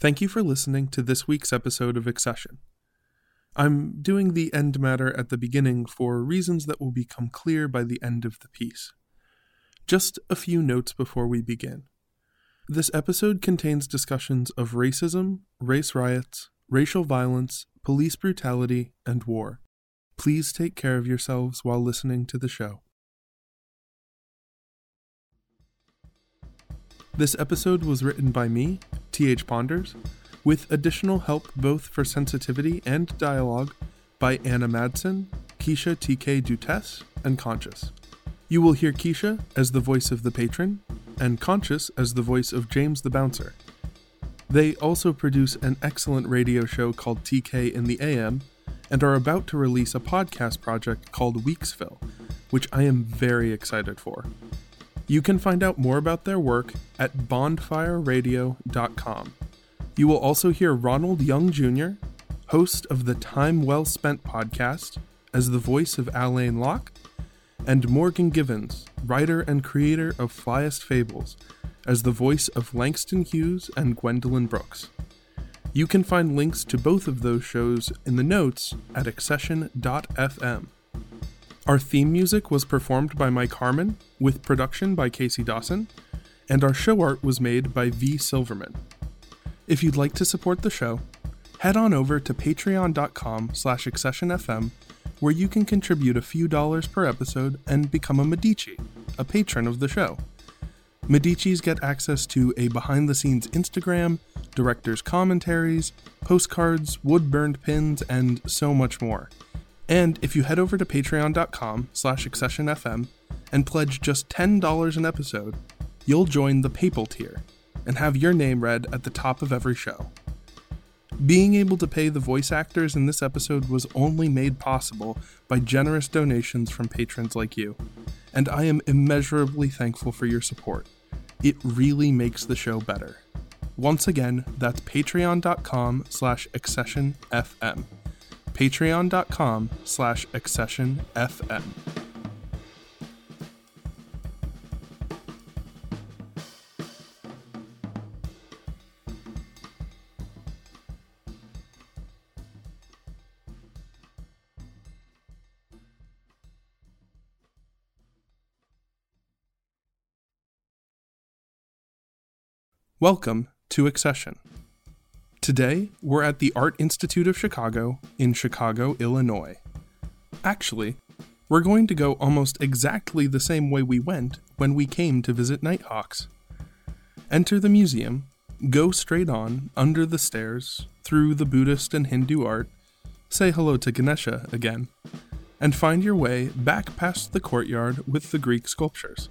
Thank you for listening to this week's episode of Accession. I'm doing the end matter at the beginning for reasons that will become clear by the end of the piece. Just a few notes before we begin. This episode contains discussions of racism, race riots, racial violence, police brutality, and war. Please take care of yourselves while listening to the show. This episode was written by me, T.H. Ponders, with additional help both for sensitivity and dialogue by Anna Madsen, Keisha T.K. Dutess, and Conscious. You will hear Keisha as the voice of the patron, and Conscious as the voice of James the Bouncer. They also produce an excellent radio show called TK in the AM, and are about to release a podcast project called Weeksville, which I am very excited for. You can find out more about their work at bonfireradio.com. You will also hear Ronald Young Jr., host of the Time Well Spent podcast, as the voice of Alain Locke, and Morgan Givens, writer and creator of Flyest Fables, as the voice of Langston Hughes and Gwendolyn Brooks. You can find links to both of those shows in the notes at accession.fm. Our theme music was performed by Mike Harmon, with production by Casey Dawson, and our show art was made by V. Silverman. If you'd like to support the show, head on over to patreon.com slash accessionfm, where you can contribute a few dollars per episode and become a Medici, a patron of the show. Medicis get access to a behind-the-scenes Instagram, director's commentaries, postcards, wood-burned pins, and so much more. And if you head over to patreon.com slash accessionfm and pledge just $10 an episode, you'll join the papal tier and have your name read at the top of every show. Being able to pay the voice actors in this episode was only made possible by generous donations from patrons like you, and I am immeasurably thankful for your support. It really makes the show better. Once again, that's patreon.com slash accessionfm patreon.com slash accessionfm. Welcome to Accession. Today, we're at the Art Institute of Chicago in Chicago, Illinois. Actually, we're going to go almost exactly the same way we went when we came to visit Nighthawks. Enter the museum, go straight on, under the stairs, through the Buddhist and Hindu art, say hello to Ganesha again, and find your way back past the courtyard with the Greek sculptures.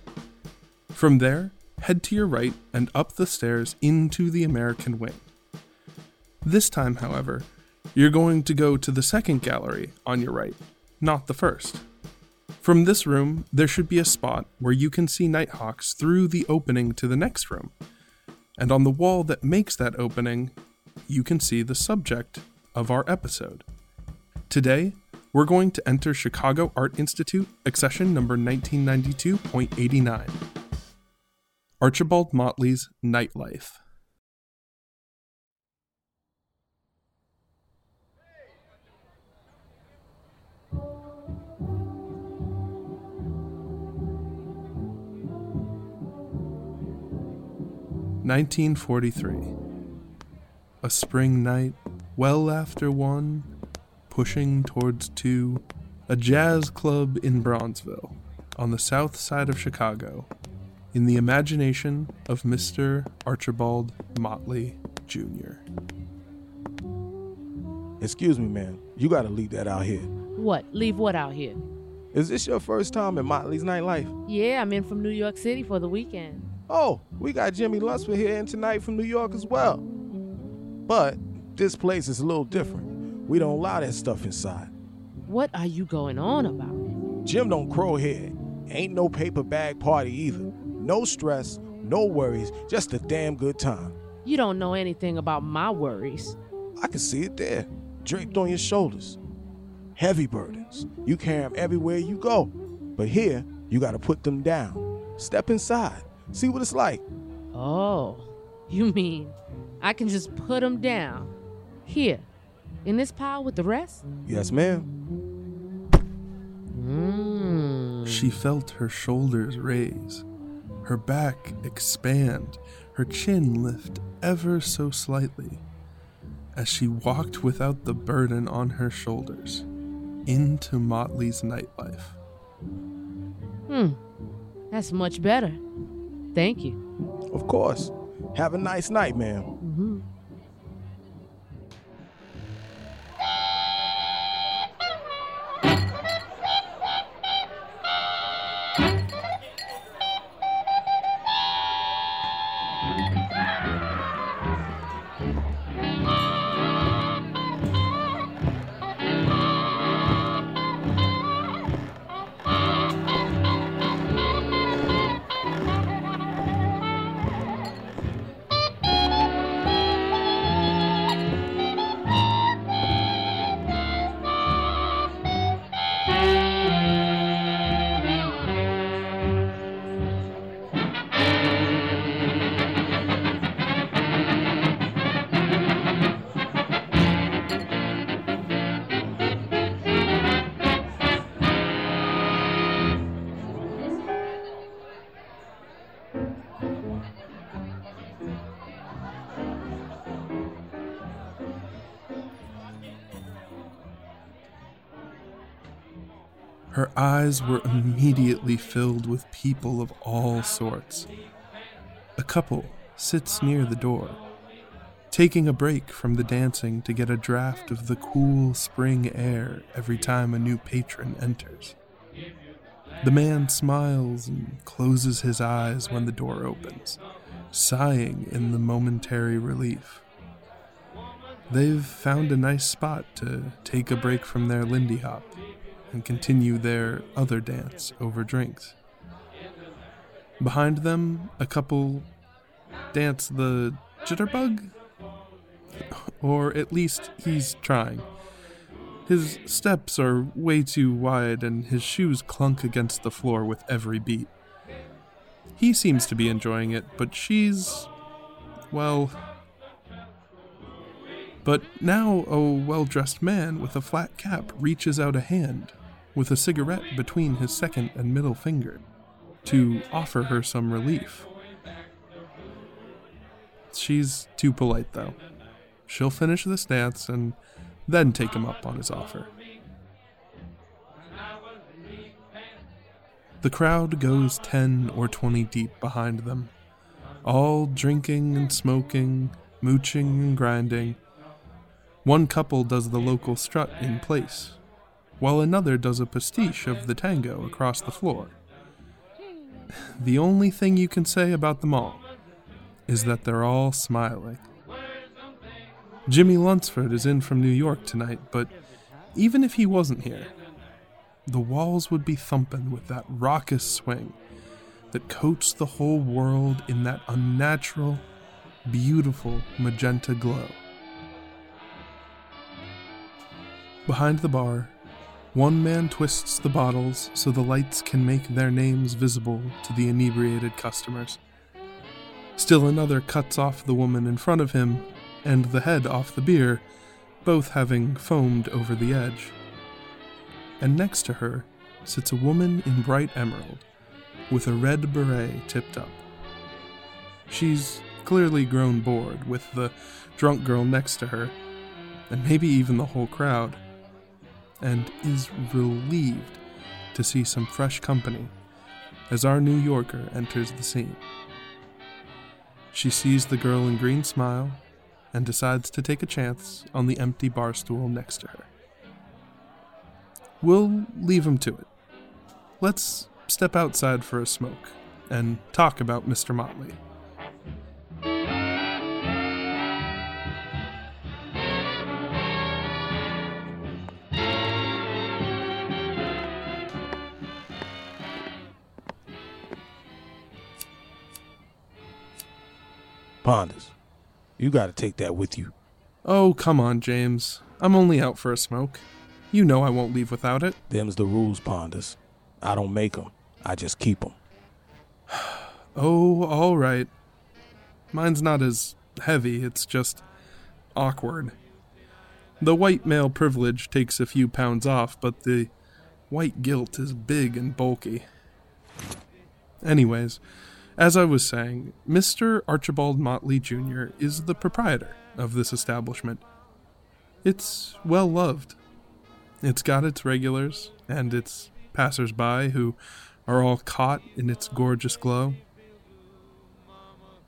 From there, head to your right and up the stairs into the American wing. This time, however, you're going to go to the second gallery on your right, not the first. From this room, there should be a spot where you can see Nighthawks through the opening to the next room. And on the wall that makes that opening, you can see the subject of our episode. Today, we're going to enter Chicago Art Institute, accession number 1992.89. Archibald Motley's Nightlife. 1943. A spring night, well after one, pushing towards two, a jazz club in Bronzeville, on the south side of Chicago, in the imagination of Mr. Archibald Motley Jr. Excuse me, man. You gotta leave that out here. What? Leave what out here? Is this your first time in Motley's nightlife? Yeah, I'm in from New York City for the weekend. Oh, we got Jimmy Lunceford here in tonight from New York as well. But this place is a little different. We don't allow that stuff inside. What are you going on about? Jim don't crow here. Ain't no paper bag party either. No stress, no worries, just a damn good time. You don't know anything about my worries. I can see it there, draped on your shoulders. Heavy burdens. You carry them everywhere you go. But here, you gotta put them down. Step inside. See what it's like. Oh, You mean I can just put them down here in this pile with the rest? Yes, ma'am. Mmm. She felt her shoulders raise, her back expand, her chin lift ever so slightly as she walked without the burden on her shoulders into Motley's nightlife. Hmm. That's much better. Thank you. Of course. Have a nice night, ma'am. hmm eyes were immediately filled with people of all sorts. A couple sits near the door, taking a break from the dancing to get a draft of the cool spring air every time a new patron enters. The man smiles and closes his eyes when the door opens, sighing in the momentary relief. They've found a nice spot to take a break from their Lindy Hop and continue their other dance over drinks. Behind them, a couple dance the jitterbug? Or at least he's trying. His steps are way too wide and his shoes clunk against the floor with every beat. He seems to be enjoying it, but she's. well. But now a well dressed man with a flat cap reaches out a hand, with a cigarette between his second and middle finger, to offer her some relief. She's too polite, though. She'll finish this dance and then take him up on his offer. The crowd goes 10 or 20 deep behind them, all drinking and smoking, mooching and grinding. One couple does the local strut in place, while another does a pastiche of the tango across the floor. The only thing you can say about them all is that they're all smiling. Jimmy Lunceford is in from New York tonight, but even if he wasn't here, the walls would be thumping with that raucous swing that coats the whole world in that unnatural, beautiful magenta glow. Behind the bar, one man twists the bottles so the lights can make their names visible to the inebriated customers. Still another cuts off the woman in front of him and the head off the beer, both having foamed over the edge. And next to her sits a woman in bright emerald, with a red beret tipped up. She's clearly grown bored with the drunk girl next to her, and maybe even the whole crowd, and is relieved to see some fresh company as our New Yorker enters the scene. She sees the girl in green smile and decides to take a chance on the empty bar stool next to her. We'll leave him to it. Let's step outside for a smoke and talk about Mr. Motley. Ponders, you gotta take that with you. Oh, come on, James. I'm only out for a smoke. You know I won't leave without it. Them's the rules, Ponders. I don't make 'em. I just keep 'em. Oh, all right. Mine's not as heavy, it's just awkward. The white male privilege takes a few pounds off, but the white guilt is big and bulky. Anyways, as I was saying, Mr. Archibald Motley Jr. is the proprietor of this establishment. It's well loved. It's got its regulars and its passers-by who are all caught in its gorgeous glow.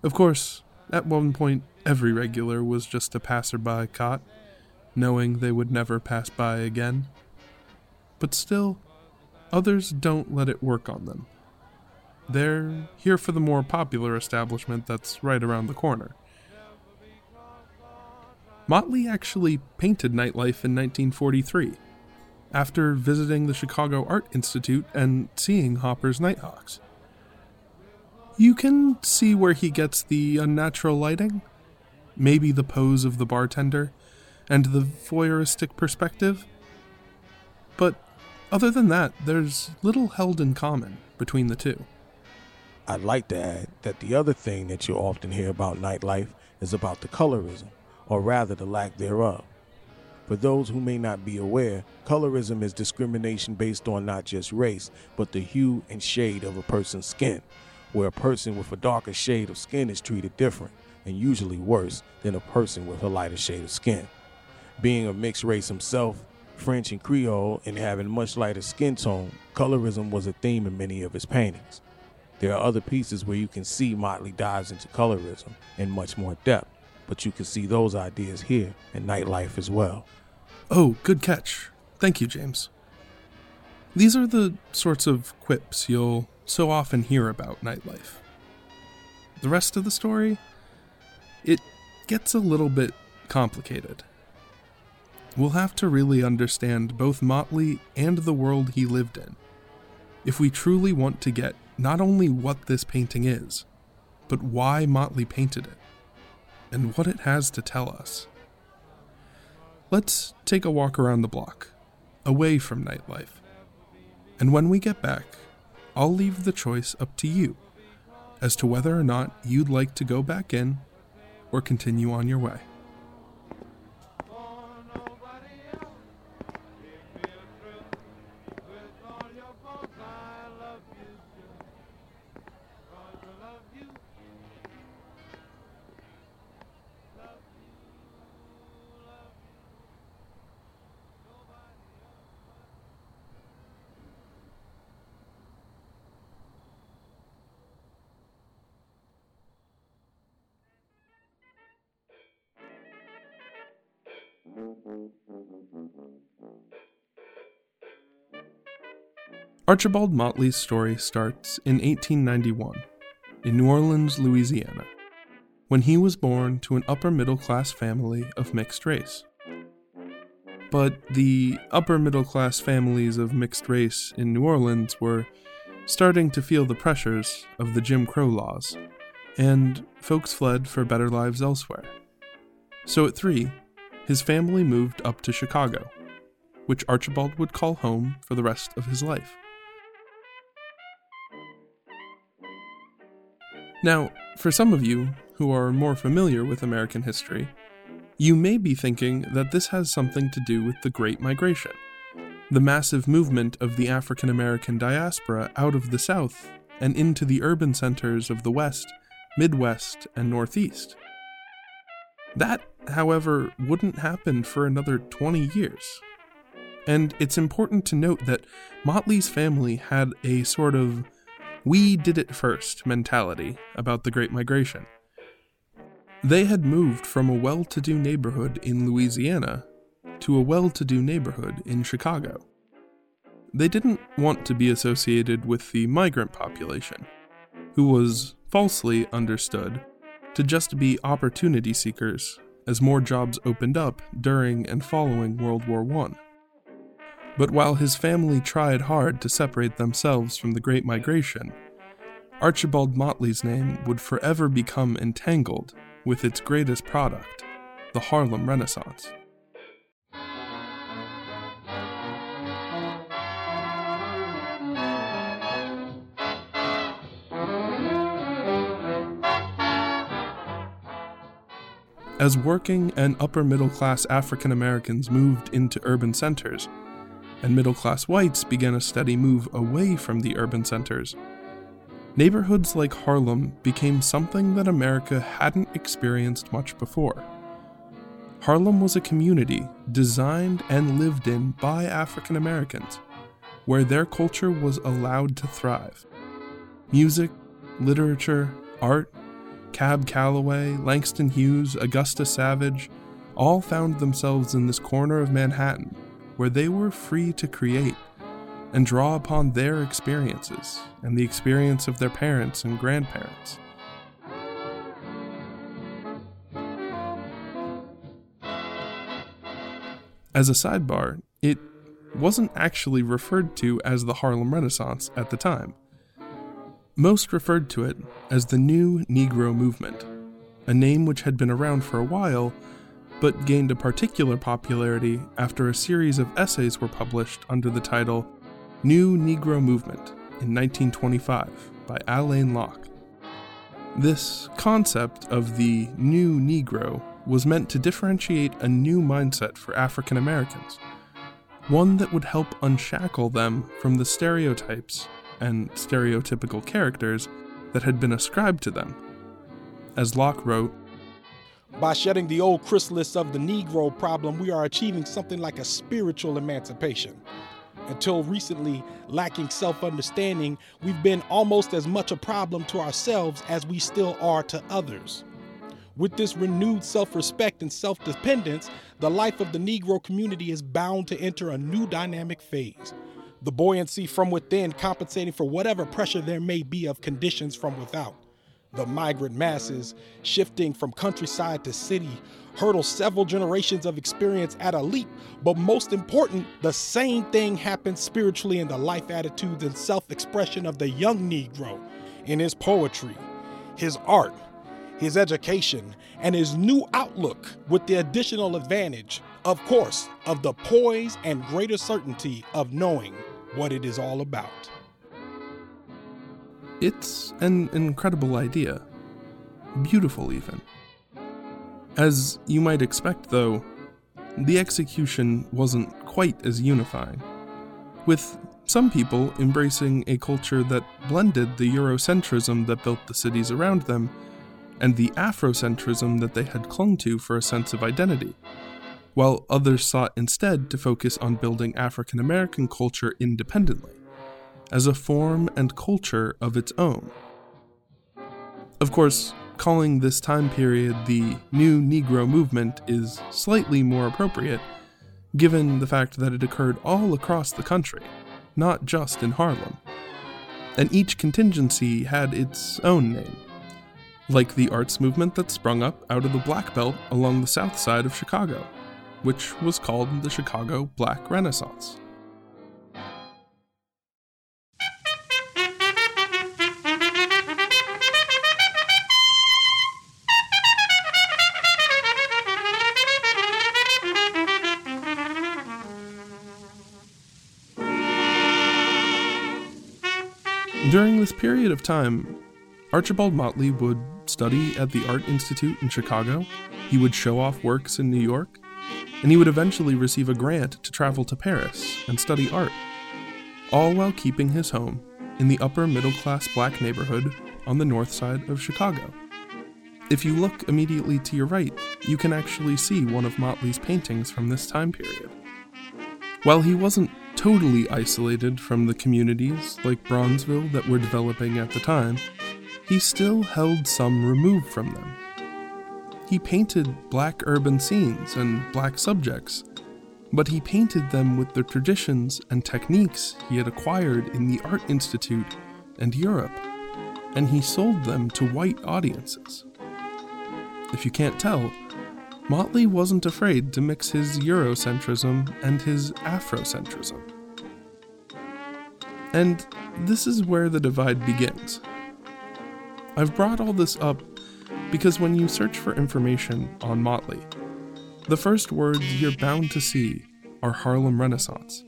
Of course, at one point, every regular was just a passerby caught, knowing they would never pass by again. But still, others don't let it work on them. They're here for the more popular establishment that's right around the corner. Motley actually painted nightlife in 1943 after visiting the Chicago Art Institute and seeing Hopper's Nighthawks. You can see where he gets the unnatural lighting, maybe the pose of the bartender, and the voyeuristic perspective. But other than that, there's little held in common between the two. I'd like to add that the other thing that you often hear about nightlife is about the colorism, or rather the lack thereof. For those who may not be aware, colorism is discrimination based on not just race, but the hue and shade of a person's skin, where a person with a darker shade of skin is treated different, and usually worse, than a person with a lighter shade of skin. Being a mixed race himself, French and Creole, and having much lighter skin tone, colorism was a theme in many of his paintings. There are other pieces where you can see Motley dives into colorism in much more depth, but you can see those ideas here in Nightlife as well. Oh, good catch. Thank you, James. These are the sorts of quips you'll so often hear about nightlife. The rest of the story, it gets a little bit complicated. We'll have to really understand both Motley and the world he lived in if we truly want to get not only what this painting is, but why Motley painted it, and what it has to tell us. Let's take a walk around the block, away from nightlife. And when we get back, I'll leave the choice up to you as to whether or not you'd like to go back in or continue on your way. Archibald Motley's story starts in 1891 in New Orleans, Louisiana, when he was born to an upper middle class family of mixed race. But the upper middle class families of mixed race in New Orleans were starting to feel the pressures of the Jim Crow laws, and folks fled for better lives elsewhere. So at three, his family moved up to Chicago, which Archibald would call home for the rest of his life. Now, for some of you who are more familiar with American history, you may be thinking that this has something to do with the Great Migration, the massive movement of the African American diaspora out of the South and into the urban centers of the West, Midwest, and Northeast. That, however, wouldn't happen for another 20 years. And it's important to note that Motley's family had a sort of we did it first mentality about the Great Migration. They had moved from a well to do neighborhood in Louisiana to a well to do neighborhood in Chicago. They didn't want to be associated with the migrant population, who was falsely understood to just be opportunity seekers as more jobs opened up during and following World War I. But while his family tried hard to separate themselves from the Great Migration, Archibald Motley's name would forever become entangled with its greatest product, the Harlem Renaissance. As working and upper middle class African Americans moved into urban centers, and middle class whites began a steady move away from the urban centers, neighborhoods like Harlem became something that America hadn't experienced much before. Harlem was a community designed and lived in by African Americans, where their culture was allowed to thrive. Music, literature, art, Cab Calloway, Langston Hughes, Augusta Savage all found themselves in this corner of Manhattan where they were free to create and draw upon their experiences and the experience of their parents and grandparents. As a sidebar, it wasn't actually referred to as the Harlem Renaissance at the time. Most referred to it as the New Negro Movement, a name which had been around for a while, but gained a particular popularity after a series of essays were published under the title New Negro Movement in 1925 by Alain Locke. This concept of the New Negro was meant to differentiate a new mindset for African Americans, one that would help unshackle them from the stereotypes and stereotypical characters that had been ascribed to them. As Locke wrote, by shedding the old chrysalis of the Negro problem, we are achieving something like a spiritual emancipation. Until recently, lacking self understanding, we've been almost as much a problem to ourselves as we still are to others. With this renewed self respect and self dependence, the life of the Negro community is bound to enter a new dynamic phase the buoyancy from within compensating for whatever pressure there may be of conditions from without. The migrant masses, shifting from countryside to city, hurdle several generations of experience at a leap, but most important, the same thing happens spiritually in the life attitudes and self expression of the young Negro, in his poetry, his art, his education, and his new outlook, with the additional advantage, of course, of the poise and greater certainty of knowing what it is all about. It's an incredible idea. Beautiful, even. As you might expect, though, the execution wasn't quite as unifying, with some people embracing a culture that blended the Eurocentrism that built the cities around them and the Afrocentrism that they had clung to for a sense of identity while others sought instead to focus on building African American culture independently, as a form and culture of its own. Of course, calling this time period the New Negro Movement is slightly more appropriate, given the fact that it occurred all across the country, not just in Harlem. And each contingency had its own name, like the arts movement that sprung up out of the Black Belt along the south side of Chicago which was called the Chicago Black Renaissance. During this period of time, Archibald Motley would study at the Art Institute in Chicago, he would show off works in New York, and he would eventually receive a grant to travel to Paris and study art, all while keeping his home in the upper middle class black neighborhood on the north side of Chicago. If you look immediately to your right, you can actually see one of Motley's paintings from this time period. While he wasn't totally isolated from the communities like Bronzeville that were developing at the time, he still held some remove from them he painted black urban scenes and black subjects, but he painted them with the traditions and techniques he had acquired in the Art Institute and Europe, and he sold them to white audiences. If you can't tell, Motley wasn't afraid to mix his Eurocentrism and his Afrocentrism. And this is where the divide begins. I've brought all this up because when you search for information on Motley, the first words you're bound to see are Harlem Renaissance.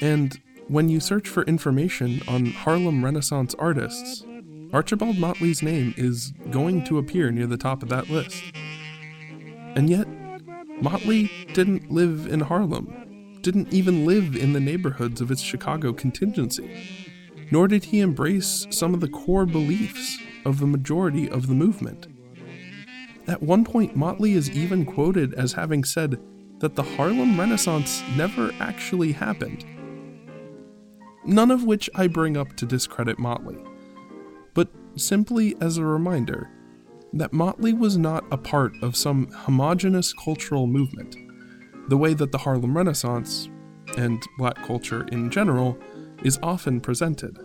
And when you search for information on Harlem Renaissance artists, Archibald Motley's name is going to appear near the top of that list. And yet, Motley didn't live in Harlem, didn't even live in the neighborhoods of its Chicago contingency, nor did he embrace some of the core beliefs of the majority of the movement. At one point, Motley is even quoted as having said that the Harlem Renaissance never actually happened. None of which I bring up to discredit Motley, but simply as a reminder that Motley was not a part of some homogenous cultural movement, the way that the Harlem Renaissance, and black culture in general, is often presented.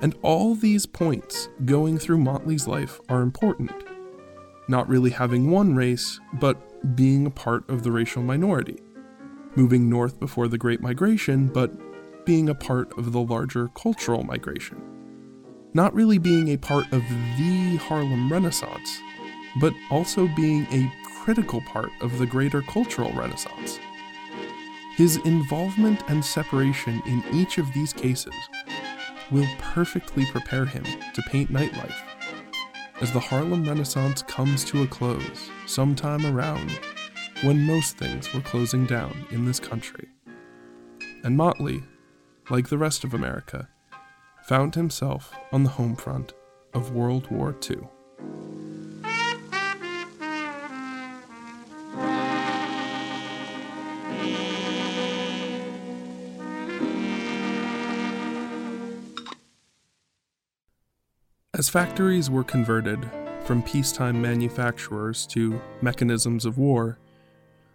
And all these points going through Motley's life are important. Not really having one race, but being a part of the racial minority. Moving north before the Great Migration, but being a part of the larger cultural migration not really being a part of the Harlem Renaissance, but also being a critical part of the greater cultural renaissance. His involvement and separation in each of these cases will perfectly prepare him to paint nightlife as the Harlem Renaissance comes to a close sometime around when most things were closing down in this country. And Motley, like the rest of America, found himself on the home front of World War II. As factories were converted from peacetime manufacturers to mechanisms of war,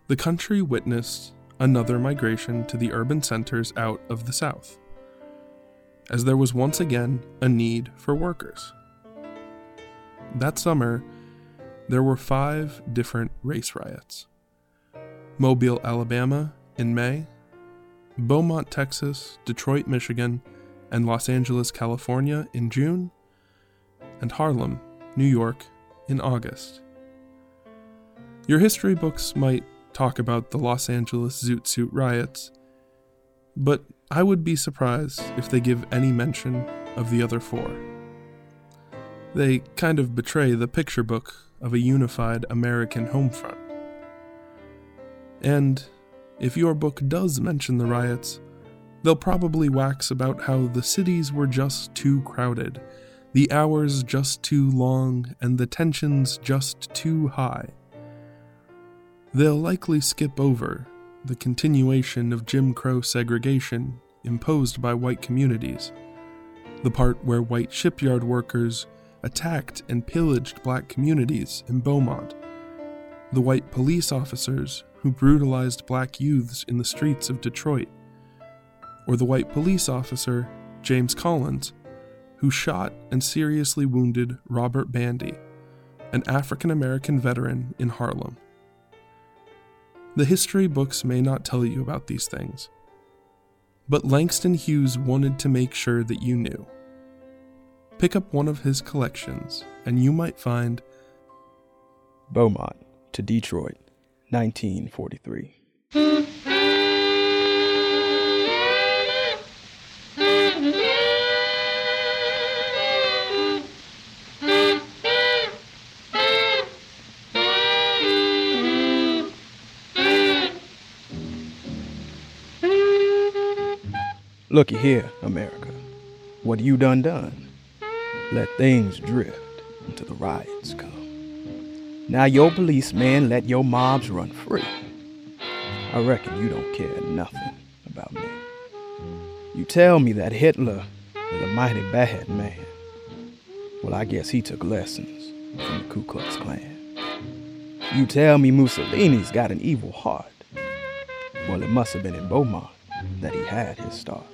the country witnessed another migration to the urban centers out of the South as there was once again a need for workers. That summer, there were five different race riots Mobile, Alabama in May, Beaumont, Texas, Detroit, Michigan, and Los Angeles, California in June, and Harlem, New York in August. Your history books might talk about the Los Angeles Zoot Suit riots, but I would be surprised if they give any mention of the other four. They kind of betray the picture book of a unified American homefront. And if your book does mention the riots, they'll probably wax about how the cities were just too crowded, the hours just too long, and the tensions just too high. They'll likely skip over the continuation of Jim Crow segregation imposed by white communities, the part where white shipyard workers attacked and pillaged black communities in Beaumont, the white police officers who brutalized black youths in the streets of Detroit, or the white police officer, James Collins, who shot and seriously wounded Robert Bandy, an African American veteran in Harlem. The history books may not tell you about these things, but Langston Hughes wanted to make sure that you knew. Pick up one of his collections, and you might find Beaumont to Detroit, 1943. Looky here, America. What you done done? Let things drift until the riots come. Now your policemen let your mobs run free. I reckon you don't care nothing about me. You tell me that Hitler is a mighty bad man. Well, I guess he took lessons from the Ku Klux Klan. You tell me Mussolini's got an evil heart. Well, it must have been in Beaumont that he had his start.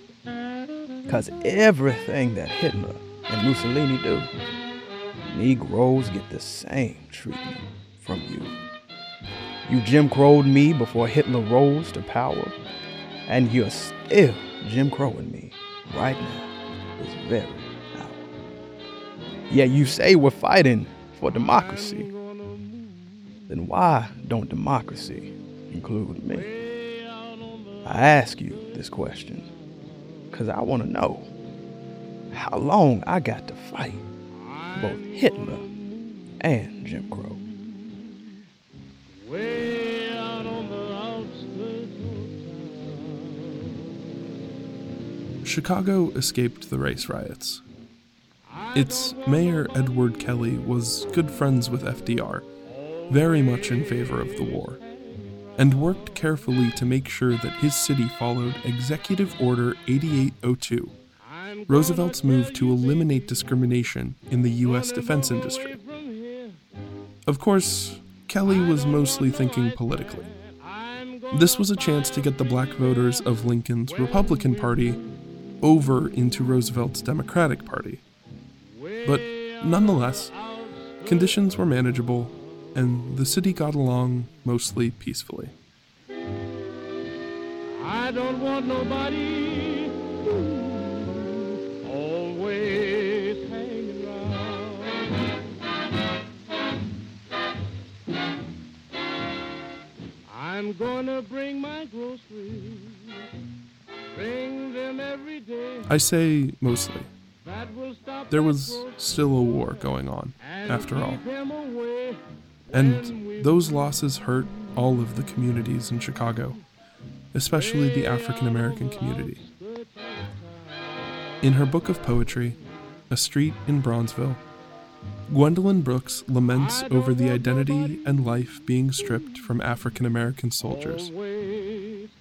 Because everything that Hitler and Mussolini do, Negroes get the same treatment from you. You Jim Crowed me before Hitler rose to power, and you're still Jim Crowing me right now, this very hour. Yeah, you say we're fighting for democracy. Then why don't democracy include me? I ask you this question because I want to know how long I got to fight both Hitler and Jim Crow. Chicago escaped the race riots. Its mayor, Edward Kelly, was good friends with FDR, very much in favor of the war and worked carefully to make sure that his city followed Executive Order 8802, Roosevelt's move to eliminate discrimination in the U.S. defense industry. Of course, Kelly was mostly thinking politically. This was a chance to get the black voters of Lincoln's Republican Party over into Roosevelt's Democratic Party. But nonetheless, conditions were manageable and the city got along mostly peacefully. I don't want nobody always hanging around. I'm gonna bring my groceries, bring them every day. I say mostly. That will stop There was still a war going on, after all. And those losses hurt all of the communities in Chicago, especially the African American community. In her book of poetry, A Street in Bronzeville, Gwendolyn Brooks laments over the identity and life being stripped from African American soldiers,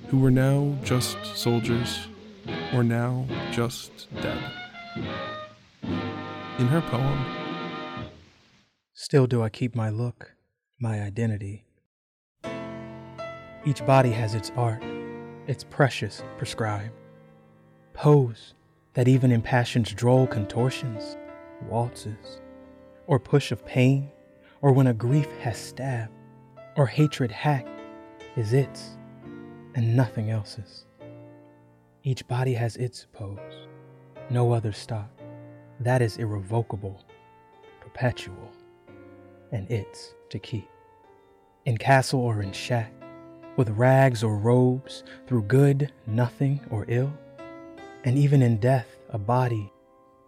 who were now just soldiers, or now just dead. In her poem, Still do I keep my look, my identity. Each body has its art, its precious prescribed. Pose that even in passion's droll contortions, waltzes, or push of pain, or when a grief has stabbed, or hatred hacked, is its, and nothing else's. Each body has its pose, no other stock. That is irrevocable, perpetual and it's to keep. In castle or in shack, with rags or robes, through good, nothing, or ill, and even in death, a body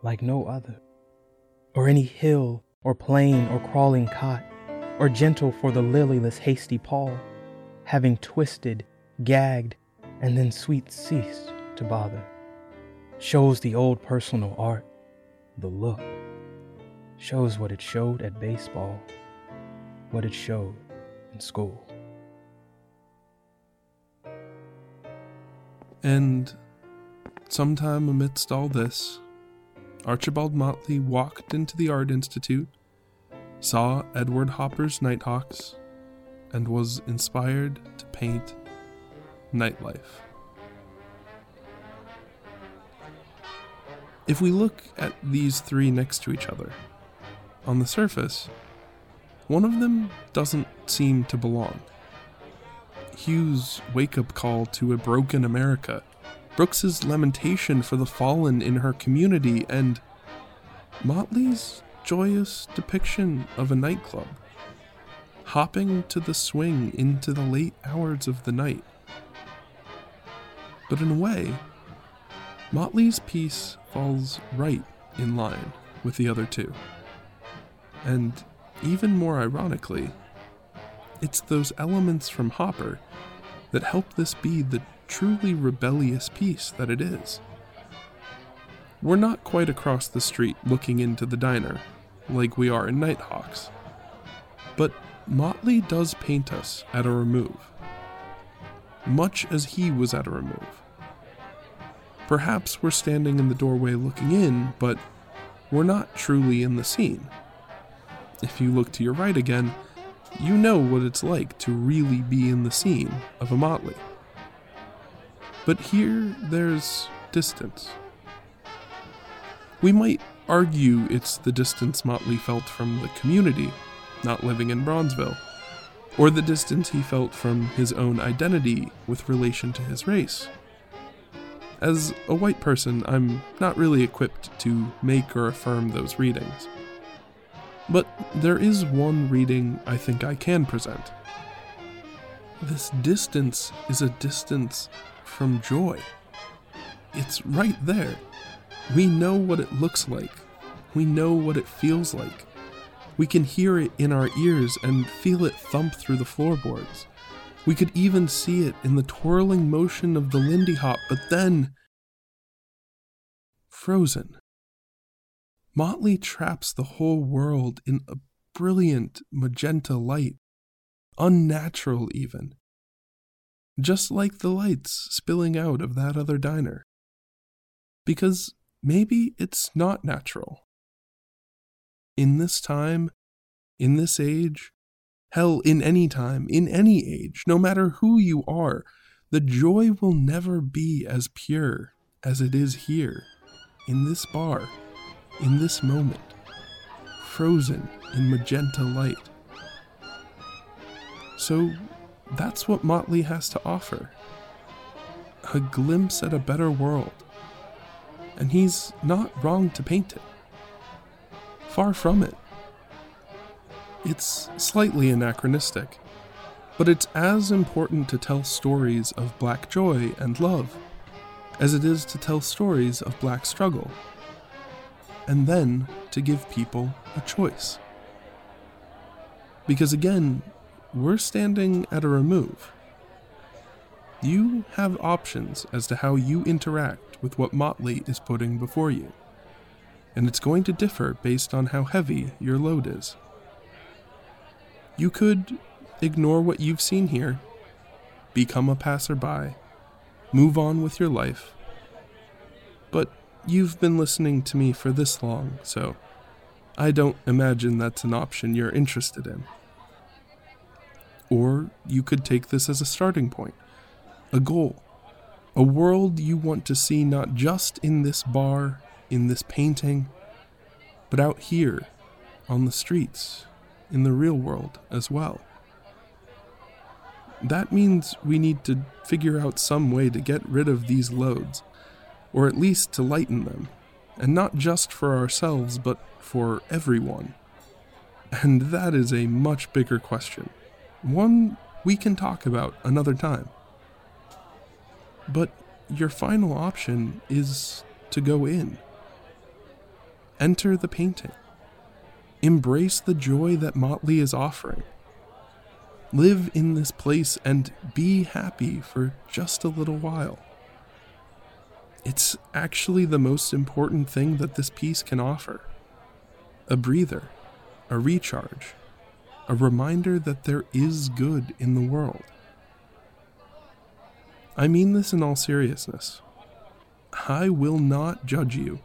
like no other. Or any hill, or plain, or crawling cot, or gentle for the lilyless hasty paw, having twisted, gagged, and then sweet ceased to bother. Shows the old personal art, the look shows what it showed at baseball, what it showed in school. And sometime amidst all this, Archibald Motley walked into the Art Institute, saw Edward Hopper's Nighthawks, and was inspired to paint nightlife. If we look at these three next to each other, on the surface, one of them doesn't seem to belong. Hughes' wake up call to a broken America, Brooks's lamentation for the fallen in her community, and Motley's joyous depiction of a nightclub, hopping to the swing into the late hours of the night. But in a way, Motley's piece falls right in line with the other two. And even more ironically, it's those elements from Hopper that help this be the truly rebellious piece that it is. We're not quite across the street looking into the diner, like we are in Nighthawks. But Motley does paint us at a remove, much as he was at a remove. Perhaps we're standing in the doorway looking in, but we're not truly in the scene. If you look to your right again, you know what it's like to really be in the scene of a motley. But here, there's distance. We might argue it's the distance Motley felt from the community, not living in Bronzeville, or the distance he felt from his own identity with relation to his race. As a white person, I'm not really equipped to make or affirm those readings. But there is one reading I think I can present. This distance is a distance from joy. It's right there. We know what it looks like. We know what it feels like. We can hear it in our ears and feel it thump through the floorboards. We could even see it in the twirling motion of the Lindy Hop, but then frozen. Motley traps the whole world in a brilliant magenta light, unnatural even, just like the lights spilling out of that other diner. Because maybe it's not natural. In this time, in this age, hell, in any time, in any age, no matter who you are, the joy will never be as pure as it is here, in this bar, in this moment, frozen in magenta light. So that's what Motley has to offer a glimpse at a better world. And he's not wrong to paint it. Far from it. It's slightly anachronistic, but it's as important to tell stories of black joy and love as it is to tell stories of black struggle, and then to give people a choice. Because again, we're standing at a remove. You have options as to how you interact with what Motley is putting before you, and it's going to differ based on how heavy your load is. You could ignore what you've seen here, become a passerby, move on with your life. But you've been listening to me for this long, so I don't imagine that's an option you're interested in. Or you could take this as a starting point, a goal, a world you want to see not just in this bar, in this painting, but out here, on the streets, in the real world as well. That means we need to figure out some way to get rid of these loads, or at least to lighten them, and not just for ourselves, but for everyone. And that is a much bigger question, one we can talk about another time. But your final option is to go in. Enter the painting. Embrace the joy that Motley is offering. Live in this place and be happy for just a little while. It's actually the most important thing that this piece can offer a breather, a recharge, a reminder that there is good in the world. I mean this in all seriousness. I will not judge you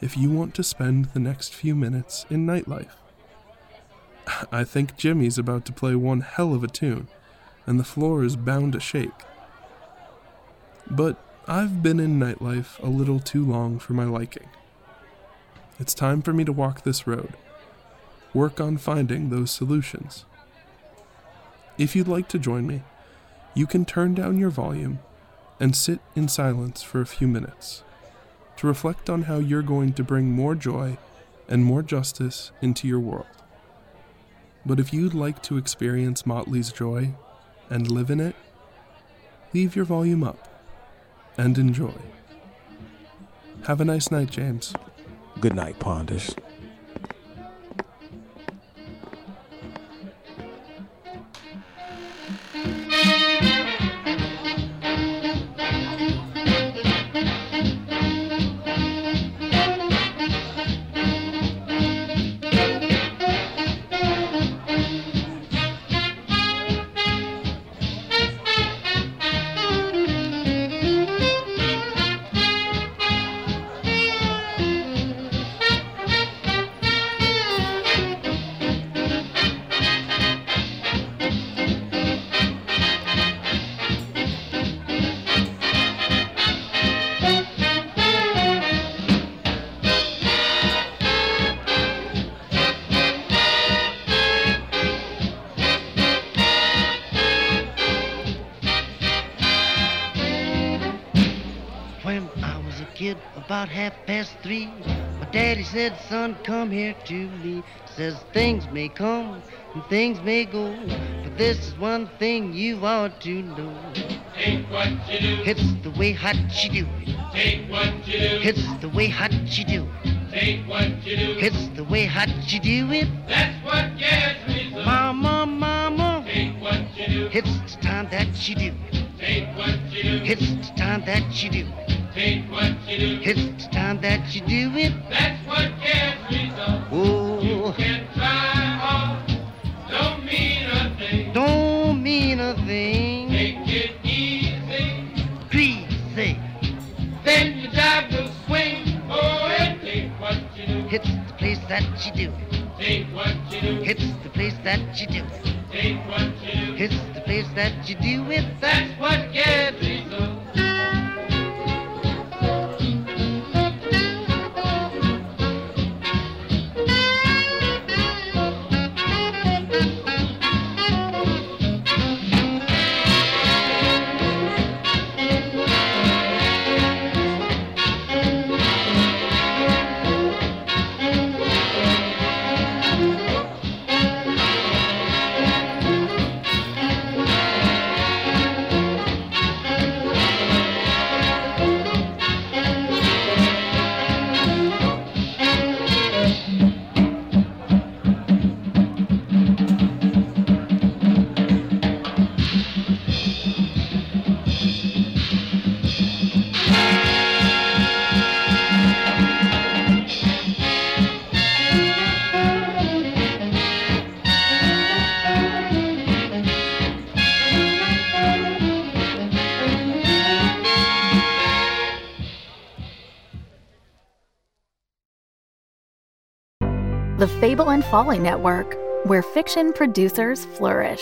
if you want to spend the next few minutes in nightlife. I think Jimmy's about to play one hell of a tune, and the floor is bound to shake. But I've been in nightlife a little too long for my liking. It's time for me to walk this road, work on finding those solutions. If you'd like to join me, you can turn down your volume and sit in silence for a few minutes to reflect on how you're going to bring more joy and more justice into your world. But if you'd like to experience Motley's joy and live in it, leave your volume up and enjoy. Have a nice night, James. Good night, Ponders. About half past three, my daddy said, son, come here to me. Says things may come and things may go, but this is one thing you ought to know. Take what you do, It's the way hot you do it. take what you do, It's the way hot you do it. take what you do. It's the way hot you do it. That's what gets me so. Mama, mama, Take what you do, it's the time that you do it. Take what you do, It's the time that you do it. ain't what you do. It's the time that you do it. That's what gets me so. Oh, Can try hard, don't mean a thing. don't mean a thing. Take it easy, Greasy. then you dive to swing. Oh, it ain't what you do. It's the place that you do it. Ain't what you do. It's the place that you do it. It's the place that you do it. That's what gets me so. Folly Network, where fiction producers flourish.